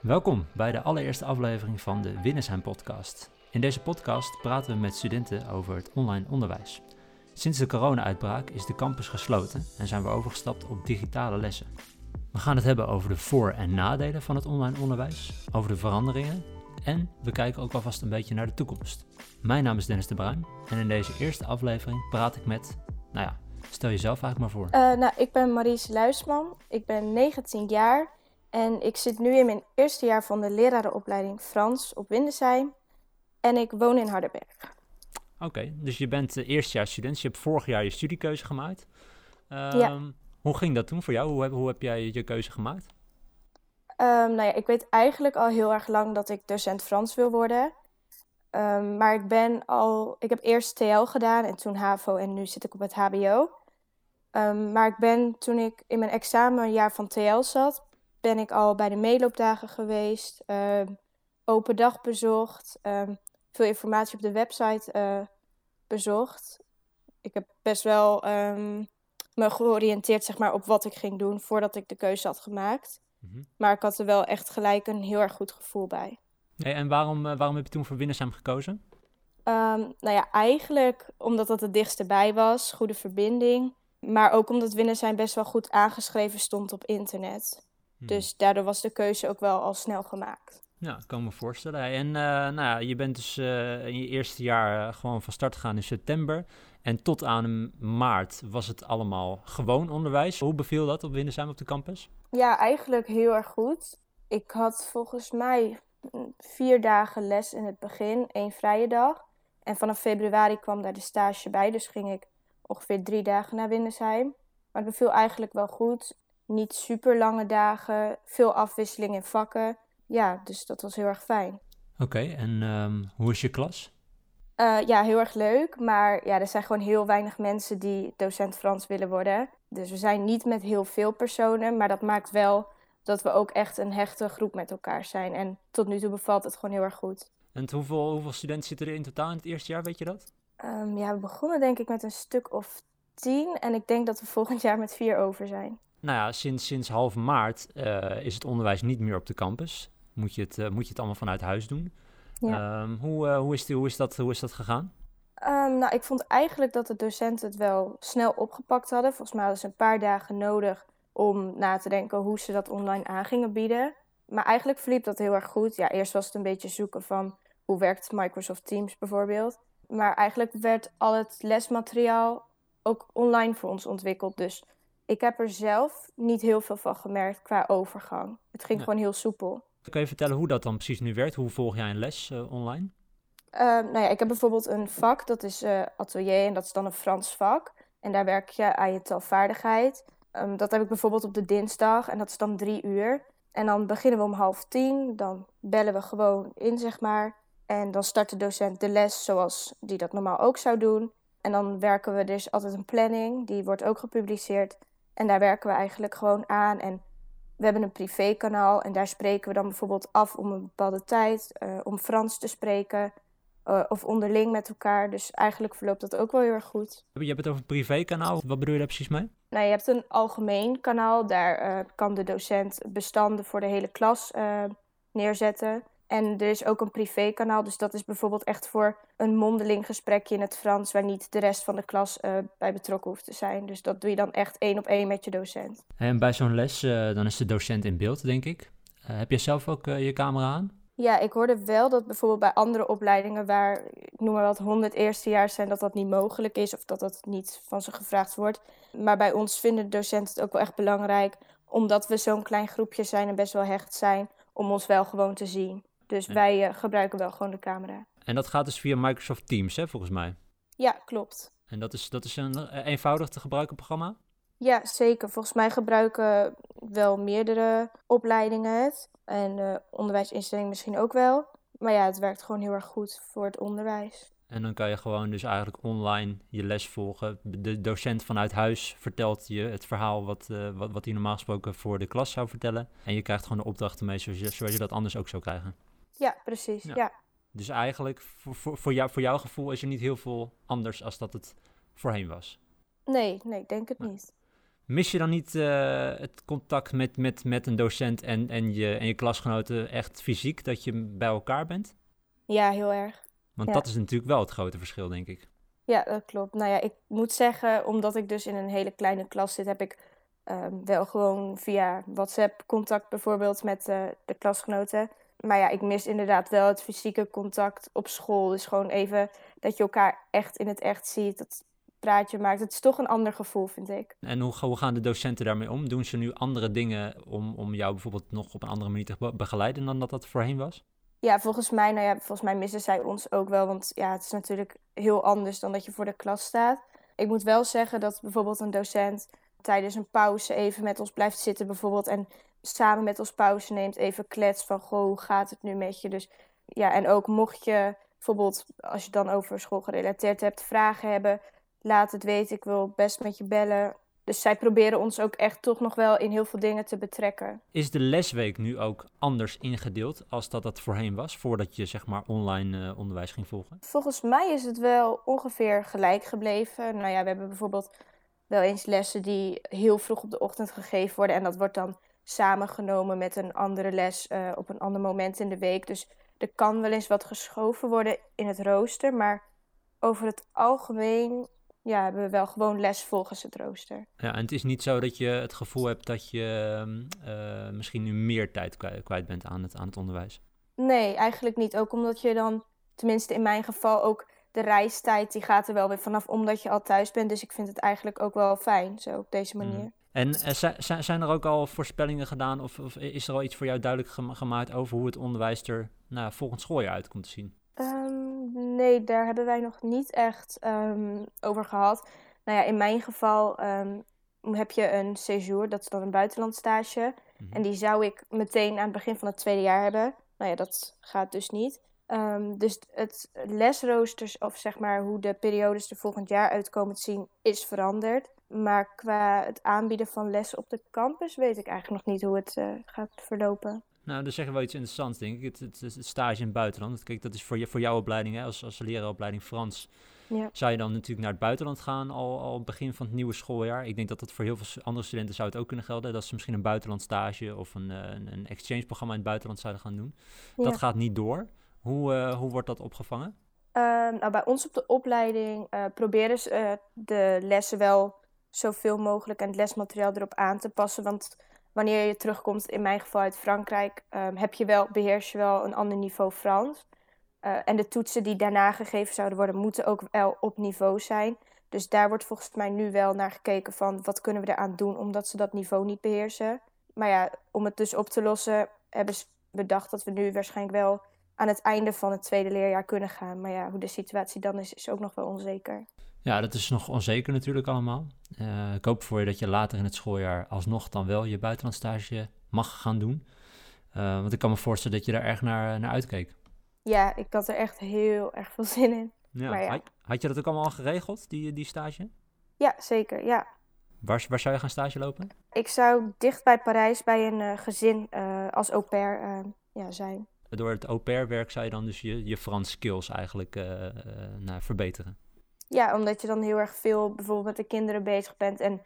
Welkom bij de allereerste aflevering van de Winnersheim podcast. In deze podcast praten we met studenten over het online onderwijs. Sinds de corona-uitbraak is de campus gesloten en zijn we overgestapt op digitale lessen. We gaan het hebben over de voor- en nadelen van het online onderwijs, over de veranderingen en we kijken ook alvast een beetje naar de toekomst. Mijn naam is Dennis de Bruin en in deze eerste aflevering praat ik met, nou ja, stel jezelf eigenlijk maar voor. Uh, nou, ik ben Maries Luisman, ik ben 19 jaar en ik zit nu in mijn eerste jaar van de lerarenopleiding Frans op Windesheim en ik woon in Hardenberg. Oké, dus je bent uh, eerstejaarsstudent, dus je hebt vorig jaar je studiekeuze gemaakt. Um, Ja. Hoe ging dat toen voor jou? Hoe heb, hoe heb jij je keuze gemaakt? Ehm, nou ja, ik weet eigenlijk al heel erg lang dat ik docent Frans wil worden. Ehm, maar ik ben al, ik heb eerst TL gedaan en toen HAVO en nu zit ik op het HBO. Ehm, maar ik ben toen ik in mijn examenjaar van TL zat, ben ik al bij de meeloopdagen geweest, ehm, open dag bezocht, ehm, veel informatie op de website eh, bezocht. Ik heb best wel ehm, me georiënteerd zeg maar, op wat ik ging doen voordat ik de keuze had gemaakt. Mhm. Maar ik had er wel echt gelijk een heel erg goed gevoel bij. En waarom, eh, waarom heb je toen voor Winnersheim gekozen? Nou ja, eigenlijk omdat dat het dichtst bij was, goede verbinding. Maar ook omdat Winnersheim best wel goed aangeschreven stond op internet. Hmm. Dus daardoor was de keuze ook wel al snel gemaakt. Ja, ik kan me voorstellen. En eh, nou ja, je bent dus eh, in je eerste jaar eh, gewoon van start gegaan in september. En tot aan maart was het allemaal gewoon onderwijs. Hoe beviel dat op Winnersheim op de campus? Ja, eigenlijk heel erg goed. Ik had volgens mij mm, vier dagen les in het begin, één vrije dag. En vanaf februari kwam daar de stage bij, dus ging ik ongeveer drie dagen naar Windersheim. Maar het beviel eigenlijk wel goed. Niet super lange dagen, veel afwisseling in vakken. Ja, dus dat was heel erg fijn. Oké, en ehm, hoe is je klas? Eh, ja, heel erg leuk. Maar ja, er zijn gewoon heel weinig mensen die docent Frans willen worden. Dus we zijn niet met heel veel personen. Maar dat maakt wel dat we ook echt een hechte groep met elkaar zijn. En tot nu toe bevalt het gewoon heel erg goed. En hoeveel, hoeveel studenten zitten er in totaal in het eerste jaar, weet je dat? Ehm, ja, we begonnen denk ik met een stuk of tien. En ik denk dat we volgend jaar met vier over zijn. Nou ja, sinds, sinds half maart eh, is het onderwijs niet meer op de campus. Moet je het, eh, moet je het allemaal vanuit huis doen. Ja. Ehm, hoe, eh, hoe, is die, hoe, is dat, hoe is dat gegaan? Ehm, nou, ik vond eigenlijk dat de docenten het wel snel opgepakt hadden. Volgens mij hadden ze een paar dagen nodig om na te denken hoe ze dat online aan gingen bieden. Maar eigenlijk verliep dat heel erg goed. Ja, eerst was het een beetje zoeken van hoe werkt Microsoft Teams bijvoorbeeld. Maar eigenlijk werd al het lesmateriaal ook online voor ons ontwikkeld. Dus ik heb er zelf niet heel veel van gemerkt qua overgang. Het ging Ja. gewoon heel soepel. Kun je vertellen hoe dat dan precies nu werkt? Hoe volg jij een les eh, online? Ehm, nou ja, ik heb bijvoorbeeld een vak, dat is eh, atelier en dat is dan een Frans vak. En daar werk je aan je telvaardigheid. Ehm, dat heb ik bijvoorbeeld op de dinsdag en dat is dan drie uur. En dan beginnen we om half tien, dan bellen we gewoon in, zeg maar. En dan start de docent de les zoals die dat normaal ook zou doen. En dan werken we dus altijd een planning, die wordt ook gepubliceerd. En daar werken we eigenlijk gewoon aan. En we hebben een privékanaal en daar spreken we dan bijvoorbeeld af om een bepaalde tijd, eh, om Frans te spreken. eh, of onderling met elkaar. Dus eigenlijk verloopt dat ook wel heel erg goed. Je hebt het over privékanaal. Wat bedoel je daar precies mee? Nou, je hebt een algemeen kanaal. Daar eh, kan de docent bestanden voor de hele klas neerzetten. En er is ook een privékanaal. Dus dat is bijvoorbeeld echt voor een mondeling gesprekje in het Frans... waar niet de rest van de klas eh, bij betrokken hoeft te zijn. Dus dat doe je dan echt één op één met je docent. En bij zo'n les, eh, dan is de docent in beeld, denk ik. Eh, heb je zelf ook je camera aan? Ja, ik hoorde wel dat bijvoorbeeld bij andere opleidingen... waar, ik noem maar wat, 100 eerstejaars zijn... dat dat niet mogelijk is of dat dat niet van ze gevraagd wordt. Maar bij ons vinden de docenten het ook wel echt belangrijk... omdat we zo'n klein groepje zijn en best wel hecht zijn... om ons wel gewoon te zien. Dus Ja. wij eh, gebruiken wel gewoon de camera. En dat gaat dus via Microsoft Teams, hè, volgens mij. Ja, klopt. En dat is, dat is een eh, eenvoudig te gebruiken programma? Ja, zeker. Volgens mij gebruiken wel meerdere opleidingen het. En eh onderwijsinstellingen misschien ook wel. Maar ja, het werkt gewoon heel erg goed voor het onderwijs. En dan kan je gewoon dus eigenlijk online je les volgen. De docent vanuit huis vertelt je het verhaal wat, wat, wat hij normaal gesproken voor de klas zou vertellen. En je krijgt gewoon de opdrachten mee zoals je, zoals je dat anders ook zou krijgen. Ja, precies. Ja. Ja. Dus eigenlijk, voor, voor, voor, jou, voor jouw gevoel is er niet heel veel anders als dat het voorheen was. Nee, nee, ik denk het niet. Mis je dan niet uh, het contact met, met, met een docent en, en, je, en je klasgenoten echt fysiek, dat je bij elkaar bent? Ja, heel erg. Want Ja. dat is natuurlijk wel het grote verschil, denk ik. Ja, dat klopt. Nou ja, ik moet zeggen, omdat ik dus in een hele kleine klas zit, heb ik ehm, wel gewoon via WhatsApp contact bijvoorbeeld met eh, de klasgenoten. Maar ja, ik mis inderdaad wel het fysieke contact op school. Dus gewoon even dat je elkaar echt in het echt ziet, dat praatje maakt. Het is toch een ander gevoel, vind ik. En hoe, hoe gaan de docenten daarmee om? Doen ze nu andere dingen om, om jou bijvoorbeeld nog op een andere manier te be- begeleiden dan dat dat voorheen was? Ja, volgens mij, nou ja, volgens mij missen zij ons ook wel. Want ja, het is natuurlijk heel anders dan dat je voor de klas staat. Ik moet wel zeggen dat bijvoorbeeld een docent tijdens een pauze even met ons blijft zitten bijvoorbeeld. En samen met ons pauze neemt, even klets van, goh, hoe gaat het nu met je? Dus ja, en ook mocht je bijvoorbeeld, als je dan over school gerelateerd hebt, vragen hebben, laat het weten. Ik wil best met je bellen. Dus zij proberen ons ook echt toch nog wel in heel veel dingen te betrekken. Is de lesweek nu ook anders ingedeeld als dat dat voorheen was, voordat je zeg maar online eh, onderwijs ging volgen? Volgens mij is het wel ongeveer gelijk gebleven. Nou ja, we hebben bijvoorbeeld wel eens lessen die heel vroeg op de ochtend gegeven worden. En dat wordt dan samengenomen met een andere les eh, op een ander moment in de week. Dus er kan wel eens wat geschoven worden in het rooster. Maar over het algemeen ja, hebben we wel gewoon les volgens het rooster. Ja, en het is niet zo dat je het gevoel hebt dat je ehm, eh, misschien nu meer tijd kwijt, bent aan het, aan het onderwijs. Nee, eigenlijk niet. Ook omdat je dan, tenminste in mijn geval, ook de reistijd die gaat er wel weer vanaf omdat je al thuis bent. Dus ik vind het eigenlijk ook wel fijn, zo op deze Mhm. manier. En eh, zi- zi- zijn er ook al voorspellingen gedaan of, of is er al iets voor jou duidelijk gema- gemaakt over hoe het onderwijs er nou, volgend schooljaar uit komt te zien? Ehm, nee, daar hebben wij nog niet echt ehm, over gehad. Nou ja, in mijn geval ehm, heb je een séjour, dat is dan een buitenlandstage. Mhm. En die zou ik meteen aan het begin van het tweede jaar hebben. Nou ja, dat gaat dus niet. Dus het lesroosters, of zeg maar hoe de periodes er volgend jaar uitkomen te zien, is veranderd. Maar qua het aanbieden van lessen op de campus weet ik eigenlijk nog niet hoe het eh, gaat verlopen. Nou, dan zeggen we wel iets interessants, denk ik. Het, het, het stage in het buitenland. Kijk, dat is voor, je, voor jouw opleiding, hè, als, als leraaropleiding Frans. Ja. Zou je dan natuurlijk naar het buitenland gaan al, al begin van het nieuwe schooljaar? Ik denk dat dat voor heel veel andere studenten zou het ook kunnen gelden. Dat ze misschien een buitenland stage of een, eh, een, een exchange-programma in het buitenland zouden gaan doen. Ja. Dat gaat niet door. Hoe, eh, hoe wordt dat opgevangen? Ehm, nou, bij ons op de opleiding proberen ze de lessen wel zoveel mogelijk en het lesmateriaal erop aan te passen. Want wanneer je terugkomt, in mijn geval uit Frankrijk, ehm, heb je wel, beheers je wel een ander niveau Frans. Eh, en de toetsen die daarna gegeven zouden worden, moeten ook wel op niveau zijn. Dus daar wordt volgens mij nu wel naar gekeken van wat kunnen we eraan doen, omdat ze dat niveau niet beheersen. Maar ja, om het dus op te lossen, hebben ze bedacht dat we nu waarschijnlijk wel aan het einde van het tweede leerjaar kunnen gaan. Maar ja, hoe de situatie dan is, is ook nog wel onzeker. Ja, dat is nog onzeker natuurlijk allemaal. Eh, ik hoop voor je dat je later in het schooljaar alsnog dan wel je buitenlandstage mag gaan doen. Eh, want ik kan me voorstellen dat je daar erg naar, naar uitkeek. Ja, ik had er echt heel erg veel zin in. Ja, Maar ja. Had, had je dat ook allemaal al geregeld, die, die stage? Ja, zeker. Ja. Waar, waar zou je gaan stage lopen? Ik zou dicht bij Parijs bij een eh, gezin als au pair ja, zijn. Door het au pair werk zou je dan dus je, je Frans skills eigenlijk nou, verbeteren. Ja, omdat je dan heel erg veel bijvoorbeeld met de kinderen bezig bent. En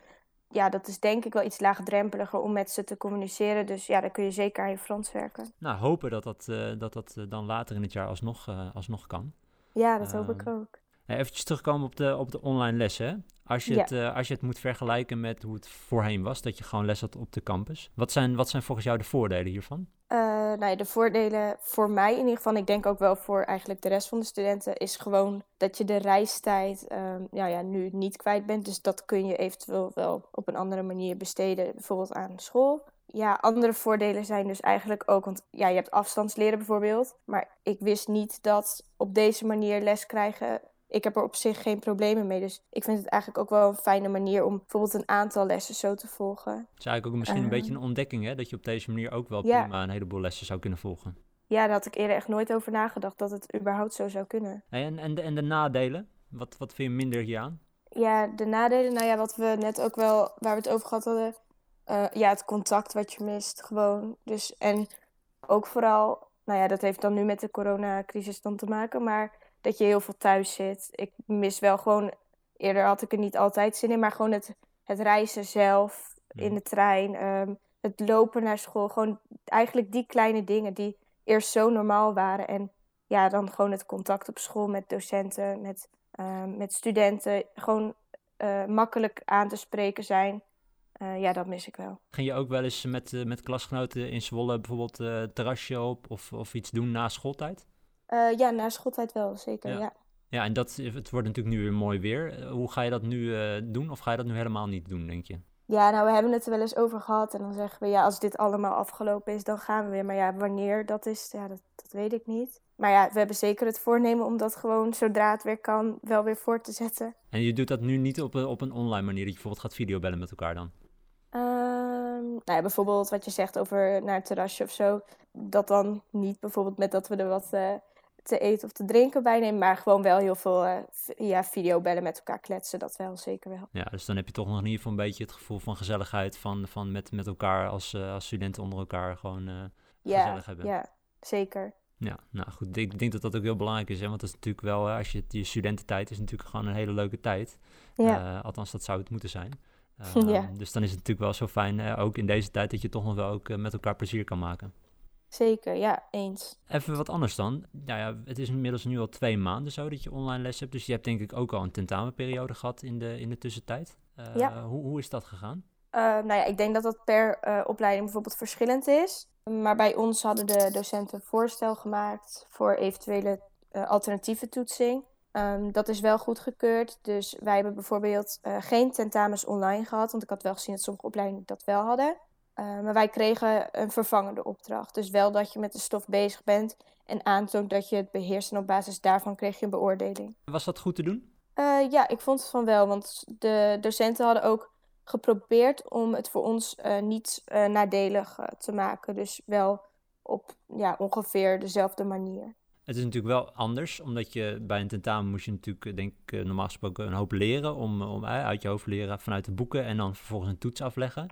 ja, dat is denk ik wel iets laagdrempeliger om met ze te communiceren. Dus ja, dan kun je zeker aan je Frans werken. Nou, hopen dat dat, eh, dat, dat eh, dan later in het jaar alsnog, eh, alsnog kan. Ja, dat hoop ik Ehm, ook. Eh, Even terugkomen op de, op de online lessen. Als je, Ja. het, als je het moet vergelijken met hoe het voorheen was, dat je gewoon les had op de campus. Wat zijn, wat zijn volgens jou de voordelen hiervan? Eh, nou de voordelen voor mij in ieder geval, ik denk ook wel voor eigenlijk de rest van de studenten, is gewoon dat je de reistijd ehm, ja, ja, nu niet kwijt bent. Dus dat kun je eventueel wel op een andere manier besteden, bijvoorbeeld aan school. Ja, andere voordelen zijn dus eigenlijk ook, want ja, je hebt afstandsleren bijvoorbeeld. Maar ik wist niet dat op deze manier les krijgen, ik heb er op zich geen problemen mee. Dus ik vind het eigenlijk ook wel een fijne manier om bijvoorbeeld een aantal lessen zo te volgen. Het is eigenlijk ook misschien een Ehm. beetje een ontdekking, hè? Dat je op deze manier ook wel prima een heleboel lessen zou kunnen volgen. Ja, daar had ik eerder echt nooit over nagedacht dat het überhaupt zo zou kunnen. En, en, de, en de nadelen? Wat, wat vind je minder hieraan? Ja, de nadelen, nou ja, wat we net ook wel, waar we het over gehad hadden, eh, ja, het contact wat je mist, gewoon. Dus, en ook vooral, nou ja, dat heeft dan nu met de coronacrisis dan te maken, maar dat je heel veel thuis zit. Ik mis wel gewoon, eerder had ik er niet altijd zin in, maar gewoon het het reizen zelf in Mhm. de trein, ehm, het lopen naar school. Gewoon eigenlijk die kleine dingen die eerst zo normaal waren. En ja, dan gewoon het contact op school met docenten, met, ehm, met studenten. Gewoon eh, makkelijk aan te spreken zijn. Eh, ja, dat mis ik wel. Ging je ook wel eens met, eh, met klasgenoten in Zwolle bijvoorbeeld terrasje op of, of iets doen na schooltijd? Eh, ja, na schooltijd wel, zeker. Ja. Ja. Ja, en dat, het wordt natuurlijk nu weer mooi weer. Eh, Hoe ga je dat nu eh, doen of ga je dat nu helemaal niet doen, denk je? Ja, nou, we hebben het er wel eens over gehad. En dan zeggen we, ja, als dit allemaal afgelopen is, dan gaan we weer. Maar ja, wanneer dat is, ja, dat, dat weet ik niet. Maar ja, we hebben zeker het voornemen om dat gewoon, zodra het weer kan, wel weer voor te zetten. En je doet dat nu niet op een, op een online manier, dat je bijvoorbeeld gaat videobellen met elkaar dan? Ehm, nou ja, bijvoorbeeld wat je zegt over naar het terrasje of zo. Dat dan niet bijvoorbeeld met dat we er wat te eten of te drinken bij nemen. Maar gewoon wel heel veel eh, ja, videobellen met elkaar kletsen. Dat wel, zeker wel. Ja, dus dan heb je toch nog in ieder geval een beetje het gevoel van gezelligheid, van, van met, met elkaar als, eh, als studenten onder elkaar gewoon eh, Ja, gezellig hebben. ja, zeker. Ja, nou goed, ik denk dat dat ook heel belangrijk is, hè? want dat is natuurlijk wel, als je je studententijd is natuurlijk gewoon een hele leuke tijd. Ja, althans, dat zou het moeten zijn. Ehm, Ja. Dus dan is het natuurlijk wel zo fijn, ook in deze tijd, dat je toch nog wel ook met elkaar plezier kan maken. Zeker. Ja, eens. Even wat anders dan. Nou ja, het is inmiddels nu al twee maanden zo dat je online les hebt. Dus je hebt denk ik ook al een tentamenperiode gehad in de, in de tussentijd. Eh, Ja. hoe, hoe is dat gegaan? Eh, nou ja, ik denk dat dat per eh, opleiding bijvoorbeeld verschillend is. Maar bij ons hadden de docenten een voorstel gemaakt voor eventuele alternatieve toetsing. Ehm, dat is wel goedgekeurd. Dus wij hebben bijvoorbeeld geen tentamens online gehad. Want ik had wel gezien dat sommige opleidingen dat wel hadden. Eh, maar wij kregen een vervangende opdracht. Dus wel dat je met de stof bezig bent en aantoont dat je het beheerst. En op basis daarvan kreeg je een beoordeling. Was dat goed te doen? Eh, ja, ik vond het van wel, want de docenten hadden ook geprobeerd om het voor ons eh, niet nadelig te maken. Dus wel op ja, ongeveer dezelfde manier. Het is natuurlijk wel anders, omdat je bij een tentamen moet je natuurlijk, denk ik, normaal gesproken een hoop leren. Om, om uit je hoofd leren vanuit de boeken en dan vervolgens een toets afleggen.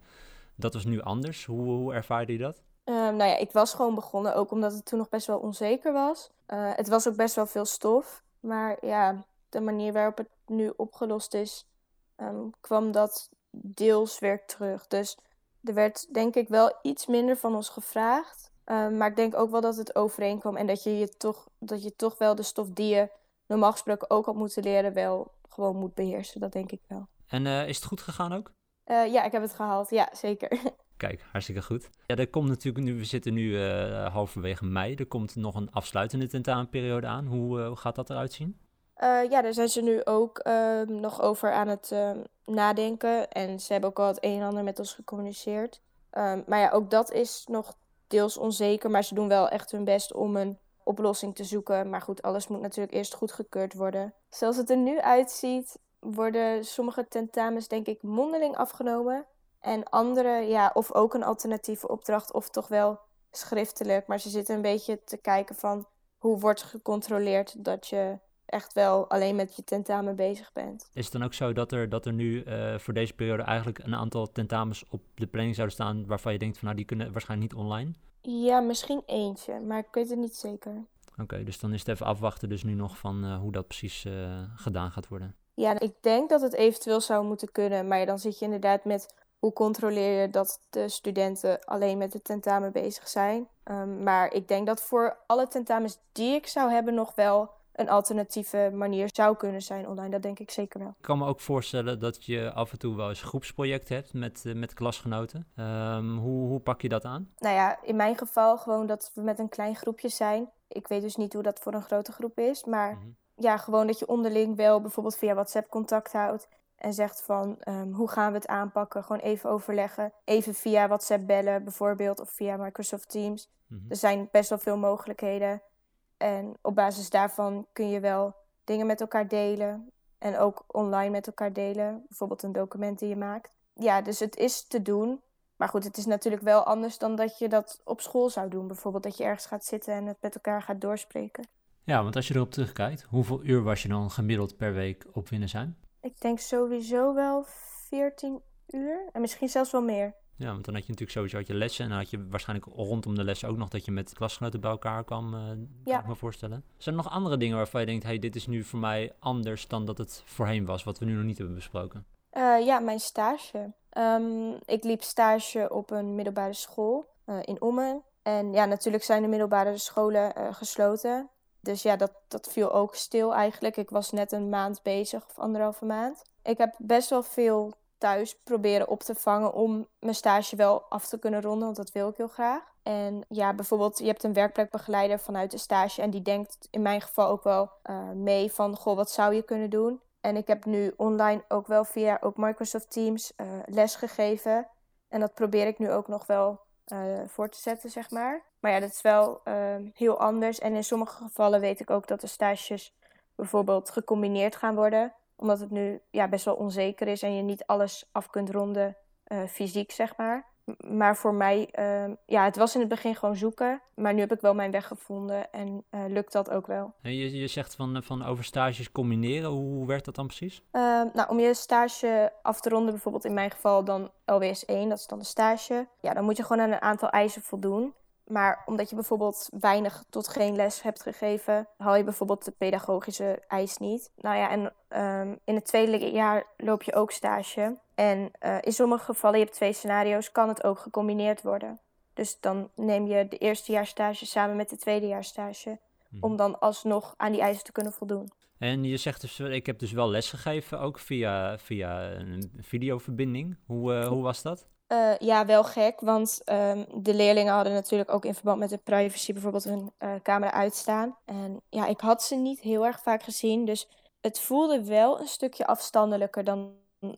Dat was nu anders. Hoe, hoe ervaarde je dat? Eh, nou ja, ik was gewoon begonnen, ook omdat het toen nog best wel onzeker was. Eh, het was ook best wel veel stof. Maar ja, de manier waarop het nu opgelost is, ehm, kwam dat deels weer terug. Dus er werd denk ik wel iets minder van ons gevraagd. Ehm, maar ik denk ook wel dat het overeenkwam en dat je, je toch, dat je toch wel de stof die je normaal gesproken ook had moeten leren, wel gewoon moet beheersen. Dat denk ik wel. En eh, is het goed gegaan ook? Eh, ja, ik heb het gehaald. Ja, zeker. Kijk, hartstikke goed. Ja, er komt natuurlijk nu, we zitten nu eh, halverwege mei. Er komt nog een afsluitende tentamenperiode aan. Hoe, hoe gaat dat eruit zien? Ja, daar zijn ze nu ook ehm, nog over aan het ehm, nadenken. En ze hebben ook al het een en ander met ons gecommuniceerd. Ehm, maar ja, ook dat is nog deels onzeker. Maar ze doen wel echt hun best om een oplossing te zoeken. Maar goed, alles moet natuurlijk eerst goedgekeurd worden. Zoals het er nu uitziet, worden sommige tentamens denk ik mondeling afgenomen. En andere, ja, of ook een alternatieve opdracht, of toch wel schriftelijk. Maar ze zitten een beetje te kijken van hoe wordt gecontroleerd dat je echt wel alleen met je tentamen bezig bent. Is het dan ook zo dat er, dat er nu eh, voor deze periode eigenlijk een aantal tentamens op de planning zouden staan waarvan je denkt van nou die kunnen waarschijnlijk niet online? Ja, misschien eentje, maar ik weet het niet zeker. Oké, dus dan is het even afwachten dus nu nog van eh, hoe dat precies eh, gedaan gaat worden. Ja, ik denk dat het eventueel zou moeten kunnen, maar dan zit je inderdaad met hoe controleer je dat de studenten alleen met het tentamen bezig zijn. Um, maar ik denk dat voor alle tentamens die ik zou hebben nog wel een alternatieve manier zou kunnen zijn online. Dat denk ik zeker wel. Ik kan me ook voorstellen dat je af en toe wel eens groepsprojecten hebt met, uh, met klasgenoten. Um, hoe, hoe pak je dat aan? Nou ja, in mijn geval gewoon dat we met een klein groepje zijn. Ik weet dus niet hoe dat voor een grote groep is, maar mm-hmm. Ja, gewoon dat je onderling wel bijvoorbeeld via WhatsApp contact houdt. En zegt van um, hoe gaan we het aanpakken? Gewoon even overleggen. Even via WhatsApp bellen bijvoorbeeld of via Microsoft Teams. Mm-hmm. Er zijn best wel veel mogelijkheden. En op basis daarvan kun je wel dingen met elkaar delen. En ook online met elkaar delen. Bijvoorbeeld een document die je maakt. Ja, dus het is te doen. Maar goed, het is natuurlijk wel anders dan dat je dat op school zou doen. Bijvoorbeeld dat je ergens gaat zitten en het met elkaar gaat doorspreken. Ja, want als je erop terugkijkt, hoeveel uur was je dan gemiddeld per week op winnen zijn? Ik denk sowieso wel 14 uur. En misschien zelfs wel meer. Ja, want dan had je natuurlijk sowieso had je lessen. En dan had je waarschijnlijk rondom de lessen ook nog dat je met klasgenoten bij elkaar kwam. Uh, ja. Kan ik me voorstellen. Zijn er nog andere dingen waarvan je denkt: hey, dit is nu voor mij anders dan dat het voorheen was, wat we nu nog niet hebben besproken? Uh, ja, mijn stage. Um, ik liep stage op een middelbare school uh, in Ommen. En ja, natuurlijk zijn de middelbare scholen gesloten. Dus ja, dat, dat viel ook stil eigenlijk. Ik was net een maand bezig, of anderhalve maand. Ik heb best wel veel thuis proberen op te vangen om mijn stage wel af te kunnen ronden, want dat wil ik heel graag. En ja, bijvoorbeeld, je hebt een werkplekbegeleider vanuit de stage en die denkt in mijn geval ook wel uh, mee van, goh, wat zou je kunnen doen? En ik heb nu online ook wel via ook Microsoft Teams uh, les gegeven. En dat probeer ik nu ook nog wel uh, voor te zetten, zeg maar. Maar ja, dat is wel heel anders. En in sommige gevallen weet ik ook dat de stages bijvoorbeeld gecombineerd gaan worden omdat het nu ja, best wel onzeker is en je niet alles af kunt ronden uh, fysiek, zeg maar. Maar voor mij, uh, ja, het was in het begin gewoon zoeken. Maar nu heb ik wel mijn weg gevonden en uh, lukt dat ook wel. Je, je zegt van, van over stages combineren. Hoe, werkt dat dan precies? Ehm, nou, om je stage af te ronden, bijvoorbeeld in mijn geval dan LWS 1, dat is dan de stage. Ja, dan moet je gewoon aan een aantal eisen voldoen. Maar omdat je bijvoorbeeld weinig tot geen les hebt gegeven, haal je bijvoorbeeld de pedagogische eis niet. Nou ja, en um, in het tweede jaar loop je ook stage. En uh, in sommige gevallen, je hebt twee scenario's, kan het ook gecombineerd worden. Dus dan neem je de eerste jaar stage samen met de tweede jaar stage. Hmm. Om dan alsnog aan die eisen te kunnen voldoen. En je zegt dus, ik heb dus wel les gegeven, ook via, via een videoverbinding. Hoe, uh, hoe was dat? Uh, ja, wel gek, want um, de leerlingen hadden natuurlijk ook in verband met de privacy bijvoorbeeld hun uh, camera uitstaan. En ja, ik had ze niet heel erg vaak gezien, dus het voelde wel een stukje afstandelijker dan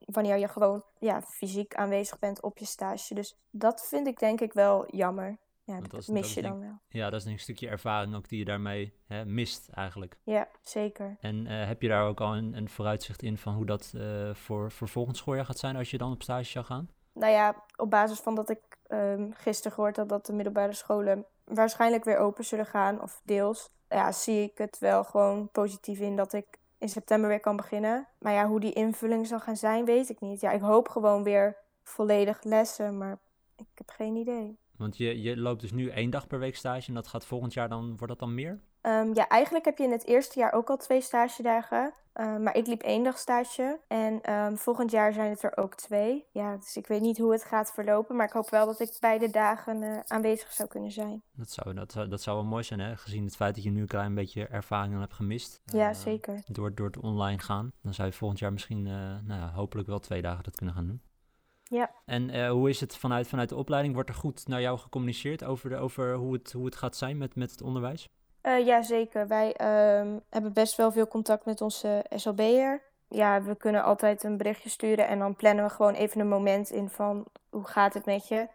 wanneer je gewoon ja, fysiek aanwezig bent op je stage. Dus dat vind ik denk ik wel jammer. Ja, dat, mis je dan wel. Ja, dat is een stukje ervaring ook die je daarmee hè, mist eigenlijk. Ja, zeker. En uh, heb je daar ook al een, een vooruitzicht in van hoe dat voor, voor volgend schooljaar gaat zijn als je dan op stage zou gaan? Nou ja, op basis van dat ik um, gisteren gehoord had dat de middelbare scholen waarschijnlijk weer open zullen gaan, of deels, ja, zie ik het wel gewoon positief in dat ik in september weer kan beginnen. Maar ja, hoe die invulling zal gaan zijn, weet ik niet. Ja, ik hoop gewoon weer volledig lessen, maar ik heb geen idee. Want je, je loopt dus nu één dag per week stage en dat gaat volgend jaar dan, wordt dat dan meer? Um, ja, eigenlijk heb je in het eerste jaar ook al twee stagedagen. Uh, maar ik liep één dag stage en um, volgend jaar zijn het er ook twee. Ja, dus ik weet niet hoe het gaat verlopen, maar ik hoop wel dat ik beide dagen uh, aanwezig zou kunnen zijn. Dat zou, dat, dat zou wel mooi zijn, hè? gezien het feit dat je nu een klein beetje ervaring hebt gemist. Ja, uh, zeker. Door, door het online gaan. Dan zou je volgend jaar misschien, nou ja, hopelijk wel twee dagen dat kunnen gaan doen. Ja. En hoe is het vanuit, vanuit de opleiding? Wordt er goed naar jou gecommuniceerd over, de, over hoe, het, hoe het gaat zijn met, met het onderwijs? Uh, ja, zeker. Wij um, hebben best wel veel contact met onze SLB'er. Ja, we kunnen altijd een berichtje sturen en dan plannen we gewoon even een moment in van hoe gaat het met je.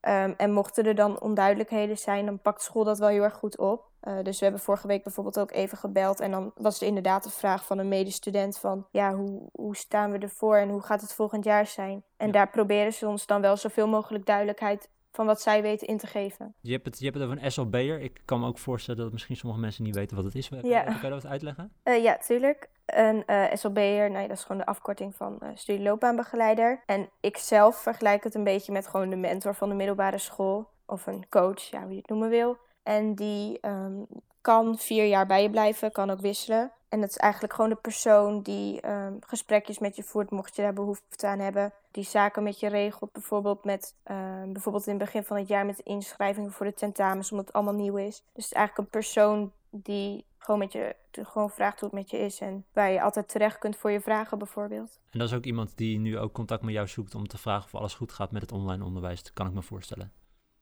Um, en mochten er dan onduidelijkheden zijn, dan pakt school dat wel heel erg goed op. Uh, dus we hebben vorige week bijvoorbeeld ook even gebeld. En dan was er inderdaad de vraag van een medestudent van... ja, hoe, hoe staan we ervoor en hoe gaat het volgend jaar zijn? En ja. daar proberen ze ons dan wel zoveel mogelijk duidelijkheid van wat zij weten in te geven. Je hebt het, je hebt het over een SLB'er. Ik kan me ook voorstellen dat misschien sommige mensen niet weten wat het is. Ja. Kan je dat uitleggen? Uh, ja, tuurlijk. Een uh, SLB'er, nee, dat is gewoon de afkorting van uh, studieloopbaanbegeleider. En ik zelf vergelijk het een beetje met gewoon de mentor van de middelbare school. Of een coach, ja, hoe je het noemen wil. En die um, kan vier jaar bij je blijven, kan ook wisselen. En dat is eigenlijk gewoon de persoon die um, gesprekjes met je voert, mocht je daar behoefte aan hebben. Die zaken met je regelt, bijvoorbeeld, met, um, bijvoorbeeld in het begin van het jaar met de inschrijvingen voor de tentamens, omdat het allemaal nieuw is. Dus het is eigenlijk een persoon die gewoon, met je, gewoon vraagt hoe het met je is en waar je altijd terecht kunt voor je vragen bijvoorbeeld. En dat is ook iemand die nu ook contact met jou zoekt om te vragen of alles goed gaat met het online onderwijs, dat kan ik me voorstellen.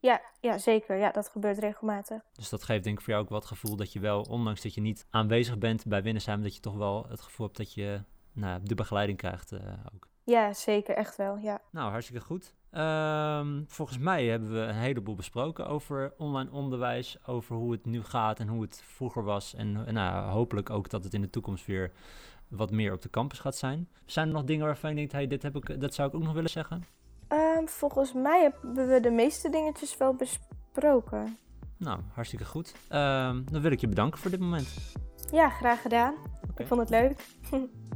Ja, ja, zeker. Ja, dat gebeurt regelmatig. Dus dat geeft denk ik voor jou ook wat gevoel dat je wel, ondanks dat je niet aanwezig bent bij Winnesheim, dat je toch wel het gevoel hebt dat je nou, de begeleiding krijgt uh, ook. Ja, zeker. Echt wel, ja. Nou, hartstikke goed. Um, volgens mij hebben we een heleboel besproken over online onderwijs, over hoe het nu gaat en hoe het vroeger was. En nou, hopelijk ook dat het in de toekomst weer wat meer op de campus gaat zijn. Zijn er nog dingen waarvan je denkt, hey, dit heb ik, dat zou ik ook nog willen zeggen? Um, volgens mij hebben we de meeste dingetjes wel besproken. Nou, hartstikke goed. Um, dan wil ik je bedanken voor dit moment. Ja, graag gedaan. Okay. Ik vond het leuk.